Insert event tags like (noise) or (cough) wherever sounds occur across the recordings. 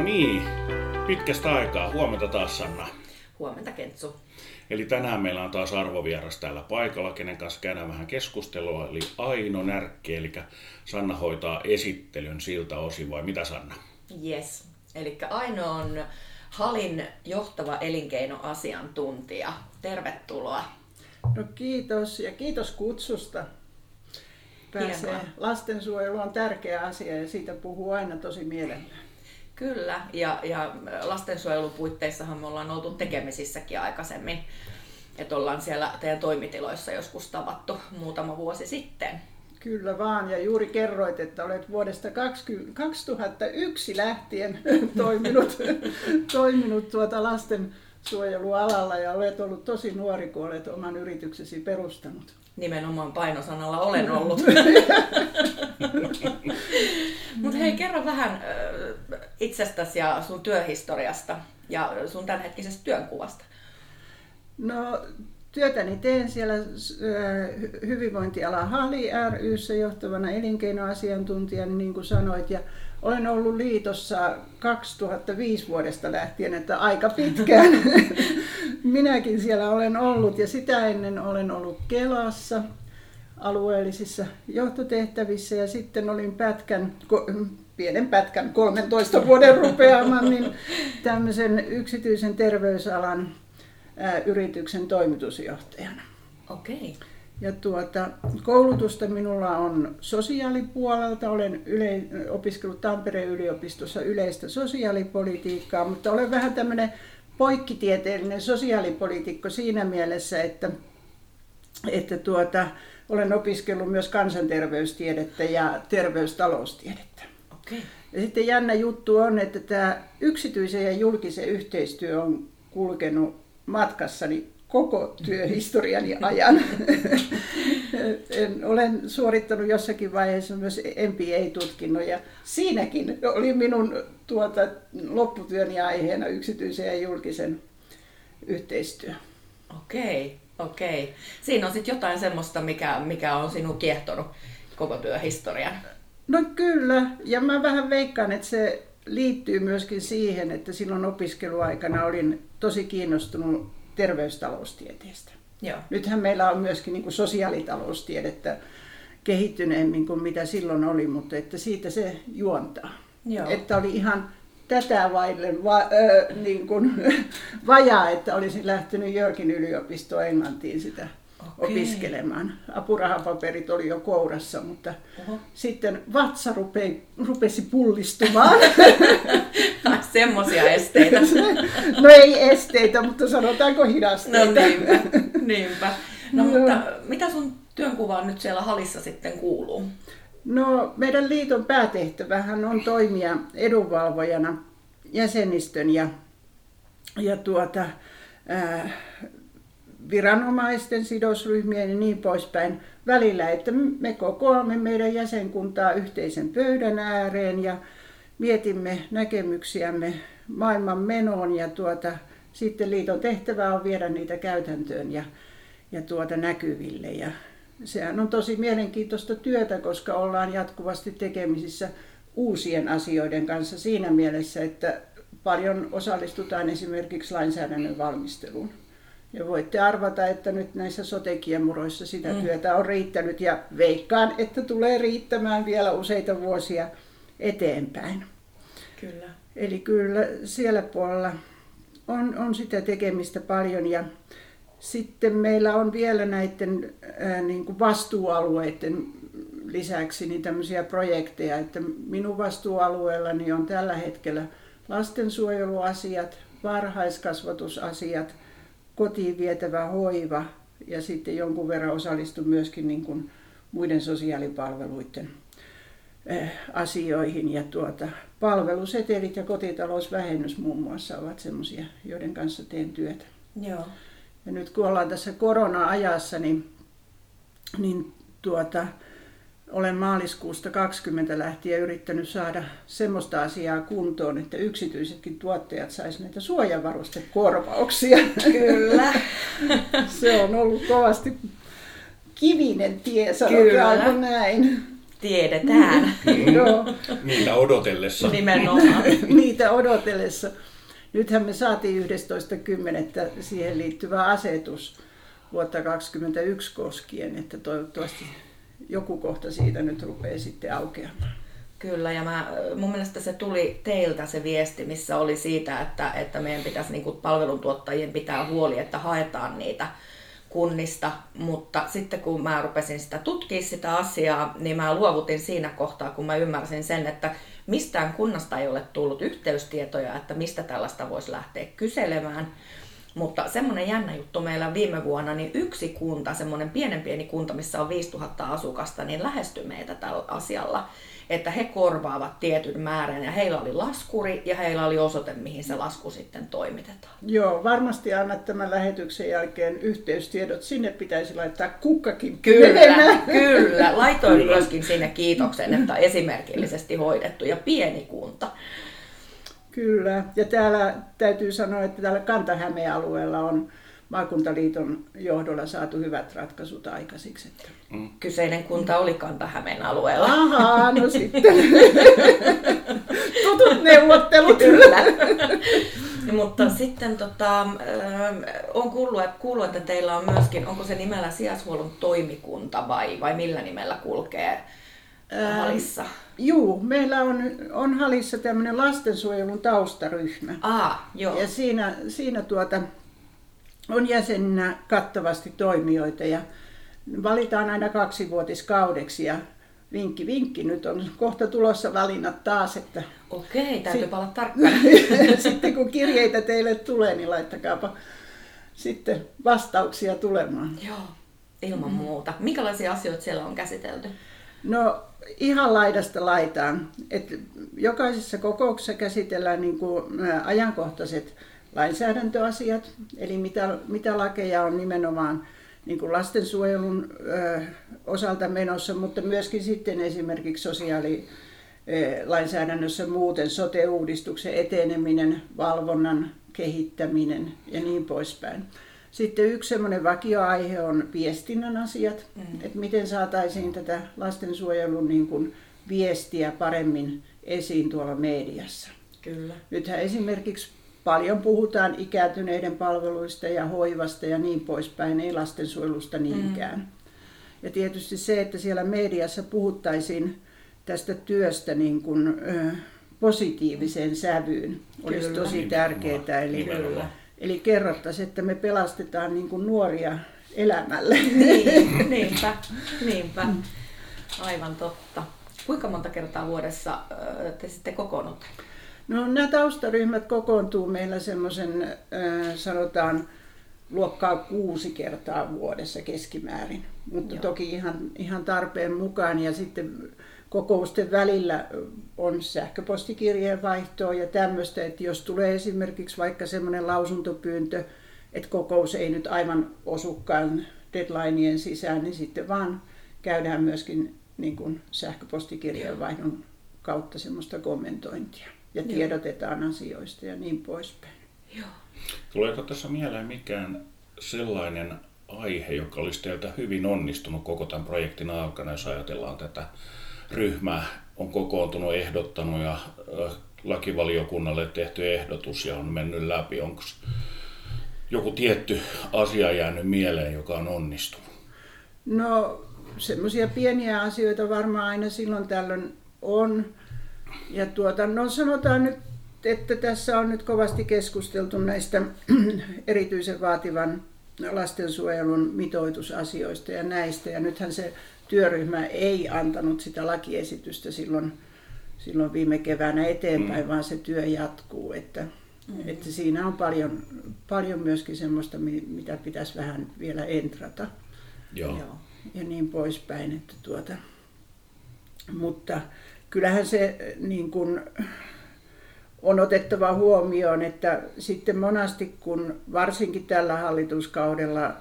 No niin, pitkästä aikaa. Huomenta taas Sanna. Huomenta Kentsu. Eli tänään meillä on taas arvovieras täällä paikalla, kenen kanssa käydään vähän keskustelua, eli Aino Närkki, eli Sanna hoitaa esittelyn siltä osin, vai mitä Sanna? Yes. Eli Aino on Halin johtava elinkeinoasiantuntija. Tervetuloa. No kiitos ja kiitos kutsusta. Pääsee. Hienoa. Lastensuojelu on tärkeä asia ja siitä puhuu aina tosi mielellään. Kyllä, ja, ja lastensuojelupuitteissahan me ollaan oltu tekemisissäkin aikaisemmin. Että ollaan siellä teidän toimitiloissa joskus tavattu muutama vuosi sitten. Kyllä vaan, ja juuri kerroit, että olet vuodesta 20, 2001 lähtien (laughs) toiminut, (laughs) toiminut tuota lastensuojelualalla ja olet ollut tosi nuori, kun olet oman yrityksesi perustanut. Nimenomaan painosanalla olen (laughs) ollut. (laughs) Mutta hei, kerro vähän ö, itsestäsi ja sun työhistoriasta ja sun tämänhetkisestä työnkuvasta. No, työtäni teen siellä äh, hyvinvointiala Hali ryssä johtavana elinkeinoasiantuntijana, niin kuin sanoit, ja olen ollut liitossa 2005 vuodesta lähtien, että aika pitkään (laughs) minäkin siellä olen ollut, ja sitä ennen olen ollut Kelassa alueellisissa johtotehtävissä, ja sitten olin pätkän, pienen pätkän, 13 vuoden rupeaman, niin tämmöisen yksityisen terveysalan ää, yrityksen toimitusjohtajana. Okei. Ja tuota, koulutusta minulla on sosiaalipuolelta. Olen yle, opiskellut Tampereen yliopistossa yleistä sosiaalipolitiikkaa, mutta olen vähän tämmöinen poikkitieteellinen sosiaalipolitiikko siinä mielessä, että, että tuota, olen opiskellut myös kansanterveystiedettä ja terveystaloustiedettä. Okei. Ja sitten jännä juttu on, että tämä yksityisen ja julkisen yhteistyö on kulkenut matkassani koko työhistoriani (laughs) ajan. En, olen suorittanut jossakin vaiheessa myös MBA-tutkinnon ja siinäkin oli minun tuota, lopputyöni aiheena yksityisen ja julkisen yhteistyö. Okei, okei. Siinä on sitten jotain semmoista, mikä, mikä on sinun kiehtonut koko työhistorian. No kyllä, ja mä vähän veikkaan, että se liittyy myöskin siihen, että silloin opiskeluaikana olin tosi kiinnostunut terveystaloustieteestä. Joo. Nythän meillä on myöskin niin kuin sosiaalitaloustiedettä kehittyneemmin kuin mitä silloin oli, mutta että siitä se juontaa. Joo. Että oli ihan tätä vaille va, ö, niin kuin, (laughs) vajaa, että olisin lähtenyt Jörkin yliopistoon Englantiin sitä Okei. opiskelemaan. Apurahapaperit oli jo kourassa, mutta Oho. sitten vatsa rupei, rupesi pullistumaan. (laughs) Semmoisia esteitä. (laughs) no ei esteitä, mutta sanotaanko hidasteita. No niinpä, niinpä. No Joo. mutta mitä sun työnkuvaan nyt siellä Halissa sitten kuuluu? No, meidän liiton päätehtävähän on toimia edunvalvojana jäsenistön ja, ja tuota, ää, viranomaisten, sidosryhmien ja niin poispäin välillä, että me kokoamme meidän jäsenkuntaa yhteisen pöydän ääreen ja mietimme näkemyksiämme maailman menoon ja tuota, sitten liiton tehtävä on viedä niitä käytäntöön ja, ja tuota näkyville. Ja sehän on tosi mielenkiintoista työtä, koska ollaan jatkuvasti tekemisissä uusien asioiden kanssa siinä mielessä, että paljon osallistutaan esimerkiksi lainsäädännön valmisteluun. Ja voitte arvata, että nyt näissä sotekiemuroissa sitä Mm. työtä on riittänyt ja veikkaan, että tulee riittämään vielä useita vuosia eteenpäin. Kyllä. Eli kyllä siellä puolella on, on sitä tekemistä paljon ja sitten meillä on vielä näiden ää, niin kuin vastuualueiden lisäksi niin tämmöisiä projekteja, että minun vastuualueellani on tällä hetkellä lastensuojeluasiat, varhaiskasvatusasiat, kotiin vietävä hoiva ja sitten jonkun verran osallistun myöskin niin kuin muiden sosiaalipalveluiden asioihin ja tuota, palvelusetelit ja kotitalousvähennys muun muassa ovat sellaisia, joiden kanssa teen työtä. Joo. Ja nyt kun ollaan tässä korona-ajassa, niin, niin tuota, olen maaliskuusta 20 lähtien yrittänyt saada semmoista asiaa kuntoon, että yksityisetkin tuottajat saisivat näitä suojavarustekorvauksia. Kyllä. (laughs) Se on ollut kovasti kivinen tie, Kyllä. sanotaanko näin. Tiedetään. (laughs) Joo, Niitä odotellessa. Nimenomaan. niitä odotellessa. Nythän me saatiin 11.10. siihen liittyvä asetus vuotta 2021 koskien, että toivottavasti joku kohta siitä nyt rupeaa sitten aukeamaan. Kyllä, ja mä, mun mielestä se tuli teiltä se viesti, missä oli siitä, että, että meidän pitäisi niin palveluntuottajien pitää huoli, että haetaan niitä kunnista, mutta sitten kun mä rupesin sitä tutkia sitä asiaa, niin mä luovutin siinä kohtaa, kun mä ymmärsin sen, että mistään kunnasta ei ole tullut yhteystietoja, että mistä tällaista voisi lähteä kyselemään. Mutta semmoinen jännä juttu meillä viime vuonna, niin yksi kunta, semmoinen pienen pieni kunta, missä on 5000 asukasta, niin lähestyi meitä tällä asialla että he korvaavat tietyn määrän ja heillä oli laskuri ja heillä oli osoite, mihin se lasku sitten toimitetaan. Joo, varmasti annat tämän lähetyksen jälkeen yhteystiedot. Sinne pitäisi laittaa kukkakin Kyllä, kyllä. Laitoin kyllä. myöskin sinne kiitoksen, että esimerkillisesti hoidettu ja pieni kunta. Kyllä, ja täällä täytyy sanoa, että täällä Kanta-Hämeen alueella on maakuntaliiton johdolla saatu hyvät ratkaisut aikaisiksi. Että... Mm. Kyseinen kunta oli Kanta-Hämeen alueella. Ahaa, no sitten. (laughs) Tutut neuvottelut. Kyllä. Mutta sitten tota, on kuullut, kuullut, että teillä on myöskin, onko se nimellä sijaishuollon toimikunta vai, vai millä nimellä kulkee Halissa? Juu, meillä on, on Halissa tämmöinen lastensuojelun taustaryhmä. Ah, joo. Ja siinä, siinä tuota, on jäseninä kattavasti toimijoita ja valitaan aina kaksivuotiskaudeksi ja vinkki vinkki, nyt on kohta tulossa valinnat taas. Että Okei, täytyy sit, olla tarkkana. (laughs) sitten kun kirjeitä teille tulee, niin laittakaapa sitten vastauksia tulemaan. Joo, ilman muuta. Minkälaisia asioita siellä on käsitelty? No ihan laidasta laitaan. Et jokaisessa kokouksessa käsitellään niin kuin ajankohtaiset lainsäädäntöasiat, eli mitä, mitä lakeja on nimenomaan niin kuin lastensuojelun ö, osalta menossa, mutta myöskin sitten esimerkiksi sosiaalilainsäädännössä muuten sote-uudistuksen eteneminen, valvonnan kehittäminen ja niin poispäin. Sitten yksi semmoinen vakioaihe on viestinnän asiat, mm. että miten saataisiin tätä lastensuojelun niin kuin viestiä paremmin esiin tuolla mediassa. Kyllä. Nythän esimerkiksi paljon puhutaan ikääntyneiden palveluista ja hoivasta ja niin poispäin, ei lastensuojelusta niinkään. Mm. Ja tietysti se, että siellä mediassa puhuttaisiin tästä työstä niin kuin, ö, positiiviseen sävyyn, olisi Kyllä. tosi tärkeää. Eli, eli kerrottaisiin, että me pelastetaan niin kuin nuoria elämälle. Niin, (laughs) niinpä, niinpä. Aivan totta. Kuinka monta kertaa vuodessa te sitten kokoonnutte? No nämä taustaryhmät kokoontuu meillä semmoisen, sanotaan, luokkaa kuusi kertaa vuodessa keskimäärin. Mutta Joo. toki ihan, ihan tarpeen mukaan ja sitten kokousten välillä on sähköpostikirjeen vaihtoa ja tämmöistä, että jos tulee esimerkiksi vaikka semmoinen lausuntopyyntö, että kokous ei nyt aivan osukaan deadlineien sisään, niin sitten vaan käydään myöskin niin kuin sähköpostikirjeenvaihdon kautta semmoista kommentointia ja tiedotetaan Joo. asioista ja niin poispäin. Joo. Tuleeko tässä mieleen mikään sellainen aihe, joka olisi teiltä hyvin onnistunut koko tämän projektin aikana, jos ajatellaan tätä ryhmää, on kokoontunut, ehdottanut ja lakivaliokunnalle tehty ehdotus ja on mennyt läpi. Onko joku tietty asia jäänyt mieleen, joka on onnistunut? No semmoisia pieniä asioita varmaan aina silloin tällöin on. Ja tuota, no sanotaan nyt, että tässä on nyt kovasti keskusteltu näistä (clears throat) erityisen vaativan lastensuojelun mitoitusasioista ja näistä. Ja nythän se työryhmä ei antanut sitä lakiesitystä silloin, silloin viime keväänä eteenpäin, mm. vaan se työ jatkuu. Että, mm. että siinä on paljon, paljon myöskin semmoista, mitä pitäisi vähän vielä entrata. Joo. Ja niin poispäin. Että tuota, mutta kyllähän se niin kuin, on otettava huomioon, että sitten monasti kun varsinkin tällä hallituskaudella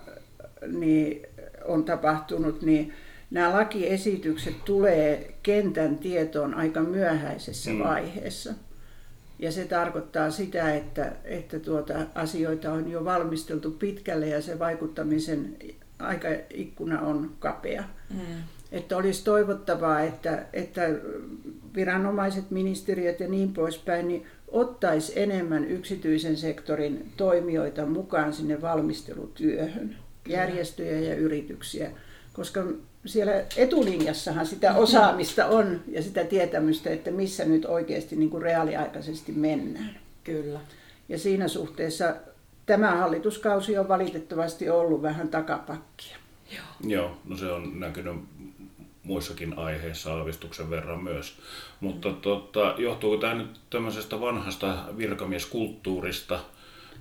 niin on tapahtunut, niin nämä lakiesitykset tulee kentän tietoon aika myöhäisessä mm. vaiheessa. Ja se tarkoittaa sitä, että, että tuota, asioita on jo valmisteltu pitkälle ja se vaikuttamisen aikaikkuna on kapea. Mm. Että olisi toivottavaa, että, että viranomaiset, ministeriöt ja niin poispäin, niin ottaisi enemmän yksityisen sektorin toimijoita mukaan sinne valmistelutyöhön, järjestöjä ja yrityksiä, koska siellä etulinjassahan sitä osaamista on ja sitä tietämystä, että missä nyt oikeasti niin kuin reaaliaikaisesti mennään. Kyllä. Ja siinä suhteessa tämä hallituskausi on valitettavasti ollut vähän takapakkia. Joo, Joo no se on näkynyt muissakin aiheissa aavistuksen verran myös. Mutta tota, johtuuko tämä nyt tämmöisestä vanhasta virkamieskulttuurista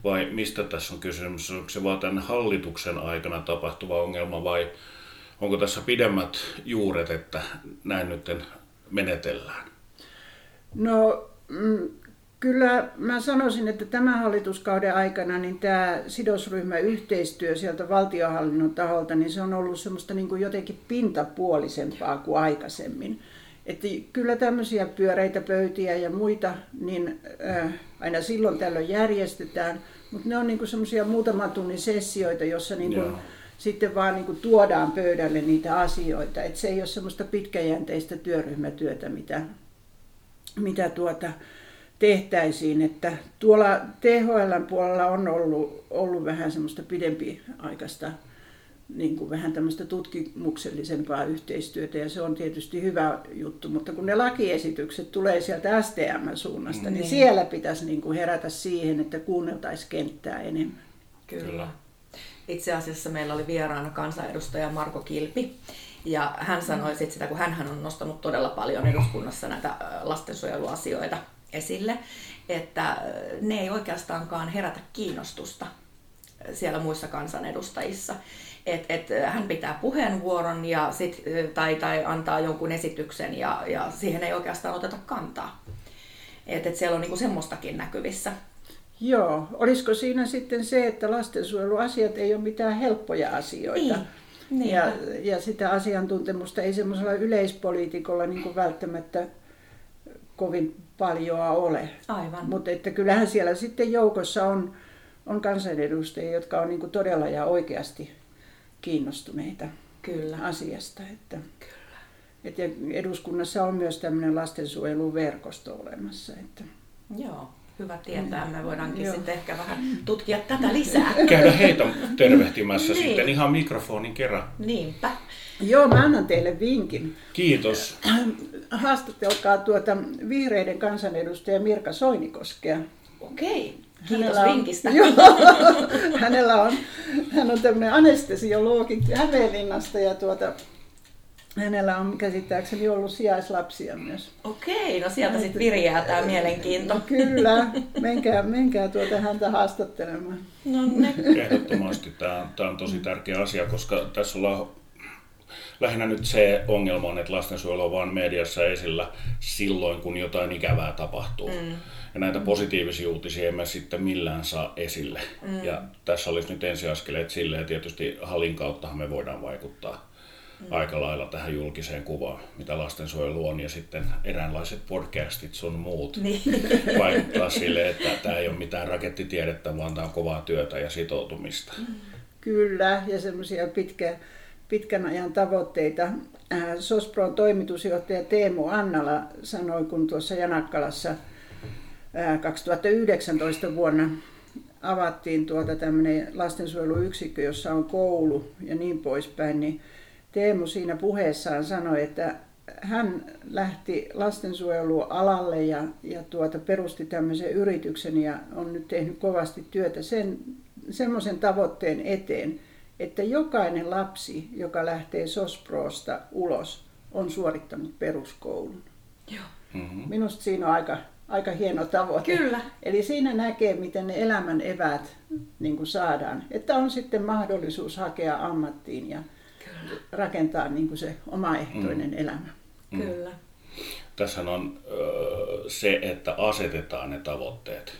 vai mistä tässä on kysymys? Onko se vaan tämän hallituksen aikana tapahtuva ongelma vai onko tässä pidemmät juuret, että näin nyt menetellään? No mm, Kyllä mä sanoisin, että tämän hallituskauden aikana niin tämä sidosryhmäyhteistyö sieltä valtiohallinnon taholta, niin se on ollut semmoista niin kuin jotenkin pintapuolisempaa kuin aikaisemmin. Että kyllä tämmöisiä pyöreitä pöytiä ja muita, niin äh, aina silloin tällöin järjestetään, mutta ne on niin semmoisia muutaman tunnin sessioita, jossa niin kuin, sitten vaan niin kuin tuodaan pöydälle niitä asioita. että se ei ole semmoista pitkäjänteistä työryhmätyötä, mitä, mitä tuota, tehtäisiin. Että tuolla THL puolella on ollut, ollut vähän semmoista pidempiaikaista niin kuin vähän tämmöistä tutkimuksellisempaa yhteistyötä ja se on tietysti hyvä juttu, mutta kun ne lakiesitykset tulee sieltä STM-suunnasta, niin, niin siellä pitäisi niin kuin herätä siihen, että kuunneltaisiin kenttää enemmän. Kyllä. Itse asiassa meillä oli vieraana kansanedustaja Marko Kilpi, ja hän sanoi sit sitä, kun hän on nostanut todella paljon eduskunnassa näitä lastensuojeluasioita esille, että ne ei oikeastaankaan herätä kiinnostusta siellä muissa kansanedustajissa. Et, et hän pitää puheenvuoron ja sit, tai, tai antaa jonkun esityksen ja, ja siihen ei oikeastaan oteta kantaa. Et, et siellä on niinku semmoistakin näkyvissä. Joo, olisiko siinä sitten se, että lastensuojeluasiat ei ole mitään helppoja asioita? Niin. Ja, ja sitä asiantuntemusta ei semmoisella yleispoliitikolla niin välttämättä kovin paljoa ole. Aivan. Mutta että kyllähän siellä sitten joukossa on, on kansanedustajia, jotka on niin todella ja oikeasti kiinnostuneita Kyllä. asiasta. Että, Kyllä. Että eduskunnassa on myös tämmöinen lastensuojeluverkosto olemassa. Että. Joo hyvä tietää. Me voidaankin Joo. sitten ehkä vähän tutkia tätä lisää. Käydä heitä tervehtimässä niin. sitten ihan mikrofonin kerran. Niinpä. Joo, mä annan teille vinkin. Kiitos. Haastatelkaa tuota vihreiden kansanedustaja Mirka Soinikoskea. Okei. Kiitos hänellä vinkistä. On, joo, (laughs) hänellä on, hän on tämmöinen anestesiologi Hämeenlinnasta ja tuota, hänellä on käsittääkseni ollut sijaislapsia myös. Okei, no sieltä sitten virjää tämä mielenkiinto. No, kyllä, menkää, menkää tuota häntä haastattelemaan. No ne. Ehdottomasti tämä on, tämä on tosi tärkeä asia, koska tässä ollaan lähinnä nyt se ongelma on, että lastensuojelu on vain mediassa esillä silloin, kun jotain ikävää tapahtuu. Mm. Ja näitä positiivisia uutisia emme sitten millään saa esille. Mm. Ja tässä olisi nyt ensiaskeleet silleen, että tietysti halin kauttahan me voidaan vaikuttaa. Aika lailla tähän julkiseen kuvaan, mitä lastensuojelu on, ja sitten eräänlaiset podcastit sun muut niin. vaikuttaa sille, että tämä ei ole mitään rakettitiedettä, vaan tämä on kovaa työtä ja sitoutumista. Kyllä, ja semmoisia pitkä, pitkän ajan tavoitteita. Äh, Sospron toimitusjohtaja Teemu Annala sanoi, kun tuossa Janakkalassa 2019 äh, vuonna avattiin tuota tämmöinen lastensuojeluyksikkö, jossa on koulu ja niin poispäin, niin Teemu siinä puheessaan sanoi, että hän lähti lastensuojelualalle ja, ja tuota, perusti tämmöisen yrityksen ja on nyt tehnyt kovasti työtä sen, semmoisen tavoitteen eteen, että jokainen lapsi, joka lähtee SOSPROsta ulos, on suorittanut peruskoulun. Joo. Mm-hmm. Minusta siinä on aika, aika hieno tavoite. Kyllä. Eli siinä näkee, miten ne elämän eväät niin kuin saadaan. Että on sitten mahdollisuus hakea ammattiin ja Kyllä. rakentaa niin kuin se omaehtoinen mm. elämä. Mm. Kyllä. Tässä on se, että asetetaan ne tavoitteet.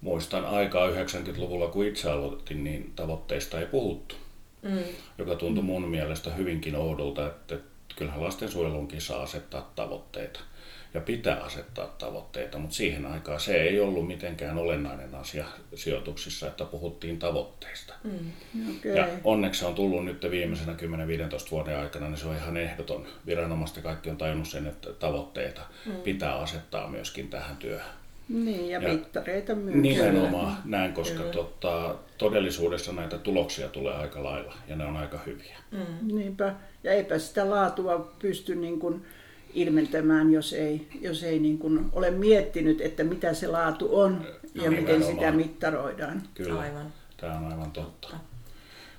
Muistan aikaa 90-luvulla, kun itse aloitin, niin tavoitteista ei puhuttu. Mm. Joka tuntui mun mielestä hyvinkin oudolta, että kyllähän lastensuojelunkin saa asettaa tavoitteita ja pitää asettaa tavoitteita, mutta siihen aikaan se ei ollut mitenkään olennainen asia sijoituksissa, että puhuttiin tavoitteista. Mm. Okay. Ja onneksi se on tullut nyt viimeisenä 10-15 vuoden aikana, niin se on ihan ehdoton. Viranomaisten kaikki on tajunnut sen, että tavoitteita mm. pitää asettaa myöskin tähän työhön. Niin, ja, ja mittareita myös. Nimenomaan näin, koska tota, todellisuudessa näitä tuloksia tulee aika lailla, ja ne on aika hyviä. Mm. Niinpä, ja eipä sitä laatua pysty niin kuin ilmentämään, jos ei, jos ei niin kuin ole miettinyt, että mitä se laatu on ja miten sitä mittaroidaan. Kyllä, Aivan. tämä on aivan totta.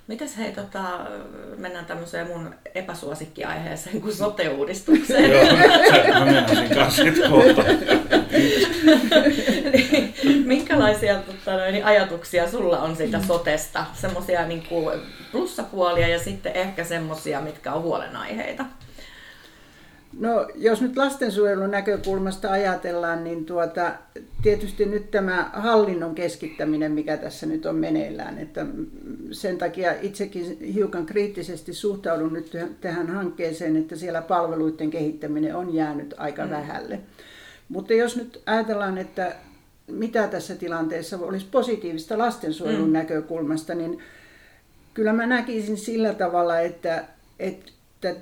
Mitäs hei, tota, mennään tämmöiseen mun epäsuosikkiaiheeseen kuin sote-uudistukseen. Joo, (laughs) mä kanssa kohta. niin, (laughs) minkälaisia tota, niin ajatuksia sulla on siitä sotesta? Semmoisia niin plussapuolia ja sitten ehkä semmoisia, mitkä on huolenaiheita. No, jos nyt lastensuojelun näkökulmasta ajatellaan, niin tuota, tietysti nyt tämä hallinnon keskittäminen, mikä tässä nyt on meneillään, että sen takia itsekin hiukan kriittisesti suhtaudun nyt tähän hankkeeseen, että siellä palveluiden kehittäminen on jäänyt aika mm. vähälle. Mutta jos nyt ajatellaan, että mitä tässä tilanteessa olisi positiivista lastensuojelun mm. näkökulmasta, niin kyllä mä näkisin sillä tavalla, että, että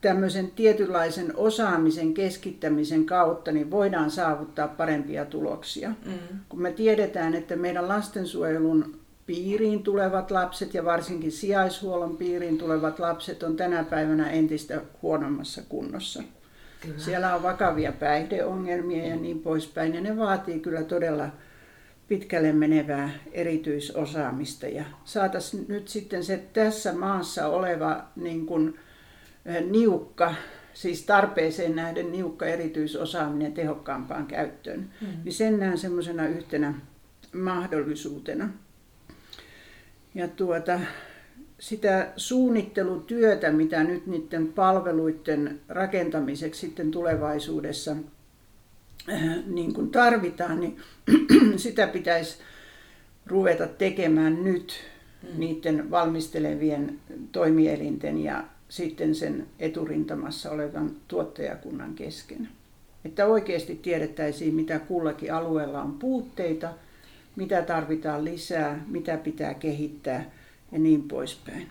tämmöisen tietynlaisen osaamisen keskittämisen kautta niin voidaan saavuttaa parempia tuloksia. Mm. Kun me tiedetään, että meidän lastensuojelun piiriin tulevat lapset ja varsinkin sijaishuollon piiriin tulevat lapset on tänä päivänä entistä huonommassa kunnossa. Kyllä. Siellä on vakavia päihdeongelmia ja niin poispäin ja ne vaatii kyllä todella pitkälle menevää erityisosaamista ja saataisiin nyt sitten se tässä maassa oleva niin kuin, niukka, siis tarpeeseen nähden niukka erityisosaaminen tehokkaampaan käyttöön, mm. niin sen näen semmoisena yhtenä mahdollisuutena. Ja tuota, sitä suunnittelutyötä, mitä nyt niiden palveluiden rakentamiseksi sitten tulevaisuudessa niin kuin tarvitaan, niin (clears throat) sitä pitäisi ruveta tekemään nyt mm. niiden valmistelevien toimielinten ja sitten sen eturintamassa olevan tuottajakunnan kesken. Että oikeasti tiedettäisiin, mitä kullakin alueella on puutteita, mitä tarvitaan lisää, mitä pitää kehittää ja niin poispäin.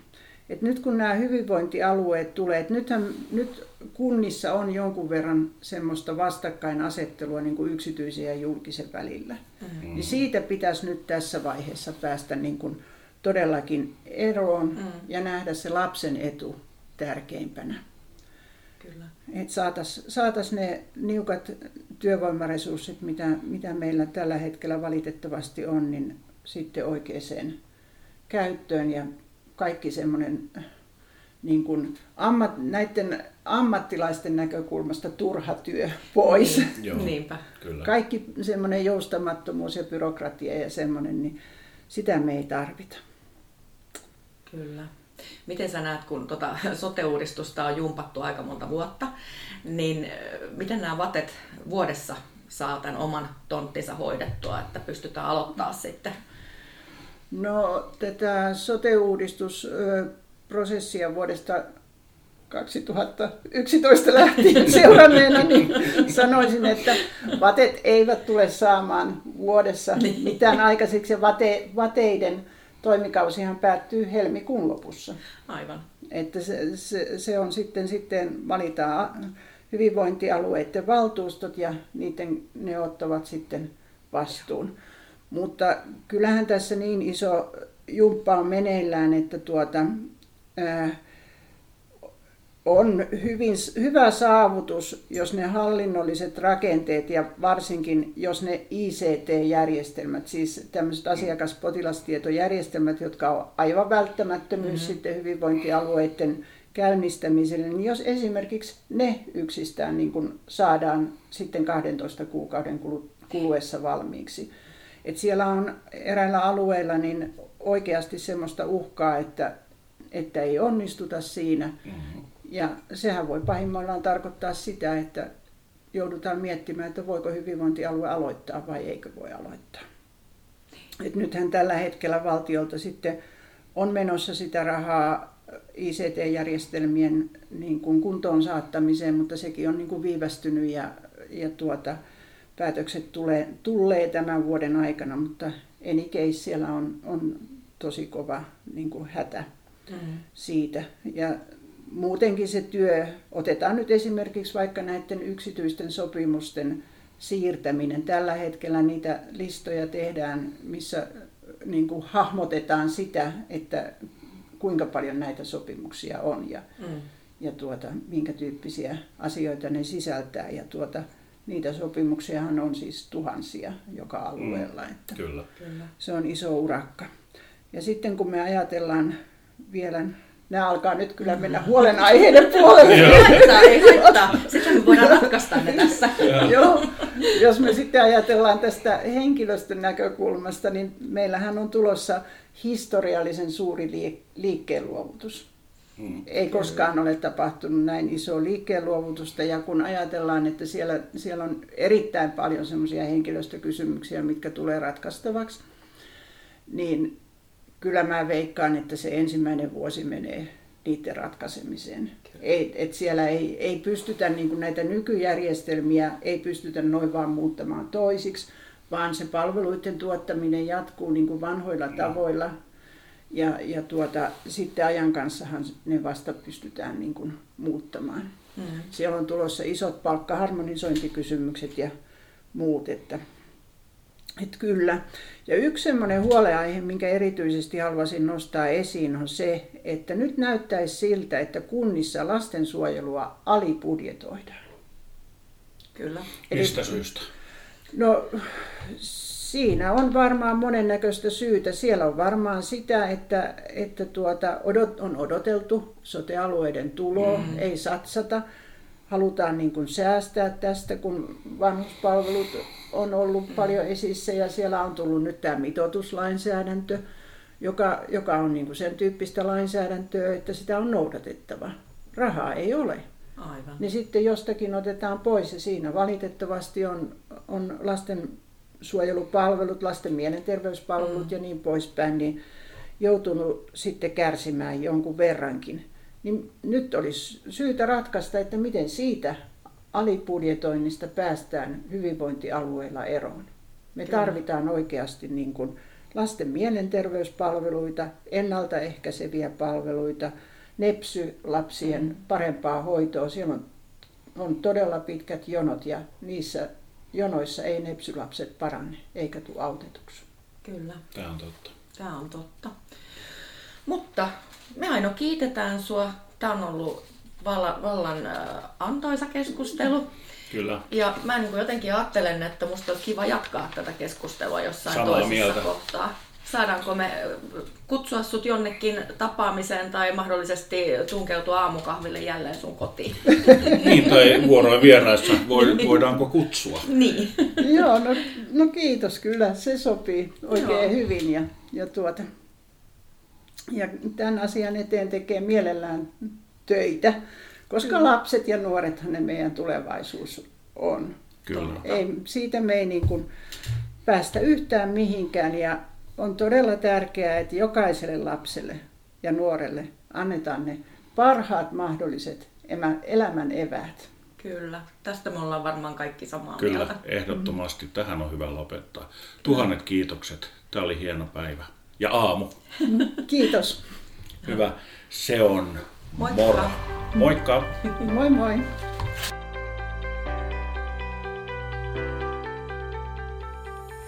Et nyt kun nämä hyvinvointialueet tulee, että nythän, nyt kunnissa on jonkun verran semmoista vastakkainasettelua niin kuin yksityisen ja julkisen välillä. Mm-hmm. Niin siitä pitäisi nyt tässä vaiheessa päästä niin kuin todellakin eroon mm. ja nähdä se lapsen etu tärkeimpänä. Kyllä. Että saataisiin saatais ne niukat työvoimaresurssit, mitä, mitä meillä tällä hetkellä valitettavasti on, niin sitten oikeaan käyttöön ja kaikki semmoinen niin kuin ammat, näiden ammattilaisten näkökulmasta turha työ pois. Niin, joo, Niinpä. Kyllä. Kaikki semmoinen joustamattomuus ja byrokratia ja semmoinen, niin sitä me ei tarvita. Kyllä. Miten sä näet, kun tota (laughs) sote-uudistusta on jumpattu aika monta vuotta, niin miten nämä vatet vuodessa saa tämän oman tonttinsa hoidettua, että pystytään aloittaa sitten? No tätä sote-uudistusprosessia vuodesta 2011 lähtien (laughs) seuranneena, niin sanoisin, että vatet eivät tule saamaan vuodessa niin. mitään aikaiseksi vate, vateiden toimikausihan päättyy helmikuun lopussa. Aivan. Että se, se, se on sitten, sitten valitaan hyvinvointialueiden valtuustot ja niiden, ne ottavat sitten vastuun. Mutta kyllähän tässä niin iso jumppa on meneillään, että tuota, ää, on hyvin, hyvä saavutus, jos ne hallinnolliset rakenteet ja varsinkin jos ne ICT-järjestelmät, siis tämmöiset asiakaspotilastietojärjestelmät, jotka on aivan välttämättömyys mm-hmm. sitten hyvinvointialueiden käynnistämiselle, niin jos esimerkiksi ne yksistään niin kuin saadaan sitten 12 kuukauden kuluessa valmiiksi. Et siellä on eräillä alueilla niin oikeasti semmoista uhkaa, että, että ei onnistuta siinä. Mm-hmm. Ja sehän voi pahimmillaan tarkoittaa sitä, että joudutaan miettimään, että voiko hyvinvointialue aloittaa vai eikö voi aloittaa. Et nythän tällä hetkellä valtiolta sitten on menossa sitä rahaa ICT-järjestelmien niin kuin kuntoon saattamiseen, mutta sekin on niin kuin viivästynyt ja, ja tuota, päätökset tulee, tulee tämän vuoden aikana, mutta Enikeis siellä on, on tosi kova niin kuin hätä mm. siitä. Ja muutenkin se työ, otetaan nyt esimerkiksi vaikka näiden yksityisten sopimusten siirtäminen. Tällä hetkellä niitä listoja tehdään, missä niin kuin hahmotetaan sitä, että kuinka paljon näitä sopimuksia on ja, mm. ja tuota, minkä tyyppisiä asioita ne sisältää. Ja tuota, niitä sopimuksiahan on siis tuhansia joka alueella. Mm. Että Kyllä. Se on iso urakka. Ja sitten kun me ajatellaan vielä nämä alkaa nyt kyllä mennä huolenaiheiden puolelle. ei haittaa. Sitten me voidaan ratkaista ne tässä. Joo. Jos me sitten ajatellaan tästä henkilöstön näkökulmasta, niin meillähän on tulossa historiallisen suuri liikkeenluovutus. Hmm. Ei koskaan ole tapahtunut näin iso liikkeenluovutusta ja kun ajatellaan, että siellä, siellä on erittäin paljon semmoisia henkilöstökysymyksiä, mitkä tulee ratkaistavaksi, niin kyllä mä veikkaan, että se ensimmäinen vuosi menee niiden ratkaisemiseen. Ei, et siellä ei, ei pystytä niin näitä nykyjärjestelmiä, ei pystytä noin vaan muuttamaan toisiksi, vaan se palveluiden tuottaminen jatkuu niin kuin vanhoilla tavoilla. Ja, ja tuota, sitten ajan kanssahan ne vasta pystytään niin kuin muuttamaan. Mm. Siellä on tulossa isot palkkaharmonisointikysymykset ja muut, että että kyllä. Ja yksi semmoinen huoleaihe, minkä erityisesti haluaisin nostaa esiin, on se, että nyt näyttäisi siltä, että kunnissa lastensuojelua alibudjetoidaan. Kyllä. Eli, Mistä syystä? No siinä on varmaan monennäköistä syytä. Siellä on varmaan sitä, että, että tuota, odot, on odoteltu sotealueiden tuloa, mm. ei satsata halutaan niin kuin säästää tästä, kun vanhuspalvelut on ollut paljon esissä ja siellä on tullut nyt tämä mitoituslainsäädäntö, joka, joka on niin kuin sen tyyppistä lainsäädäntöä, että sitä on noudatettava. Rahaa ei ole. Aivan. Niin sitten jostakin otetaan pois ja siinä valitettavasti on, on lasten suojelupalvelut, lasten mielenterveyspalvelut mm. ja niin poispäin, niin joutunut sitten kärsimään jonkun verrankin niin nyt olisi syytä ratkaista, että miten siitä alibudjetoinnista päästään hyvinvointialueilla eroon. Me Kyllä. tarvitaan oikeasti niin kuin lasten mielenterveyspalveluita, ennaltaehkäiseviä palveluita, nepsy-lapsien mm. parempaa hoitoa. Siellä on, on todella pitkät jonot ja niissä jonoissa ei nepsylapset parane eikä tule autetuksi. Kyllä. Tämä on totta. Tämä on totta. Mutta me aina kiitetään sua. Tämä on ollut vallan, vallan äh, antoisa keskustelu. Kyllä. Ja mä niin kuin jotenkin ajattelen, että musta olisi kiva jatkaa tätä keskustelua jossain Samaa toisessa mieltä. kohtaa. Saadaanko me kutsua sut jonnekin tapaamiseen tai mahdollisesti tunkeutua aamukahville jälleen sun kotiin? (laughs) niin, tai vuoroin vieraissa voidaanko kutsua? niin. Joo, no, no kiitos kyllä. Se sopii oikein Joo. hyvin. Ja, ja tuota, ja tämän asian eteen tekee mielellään töitä, koska Kyllä. lapset ja nuorethan ne meidän tulevaisuus on. Kyllä. Ei, siitä me ei niin kuin päästä yhtään mihinkään ja on todella tärkeää, että jokaiselle lapselle ja nuorelle annetaan ne parhaat mahdolliset elämän eväät. Kyllä, tästä me ollaan varmaan kaikki samaa Kyllä, mieltä. ehdottomasti. Mm. Tähän on hyvä lopettaa. Tuhannet kiitokset. Tämä oli hieno päivä ja aamu. Kiitos. Hyvä. Se on Moikka. moro. Moikka. Moi moi.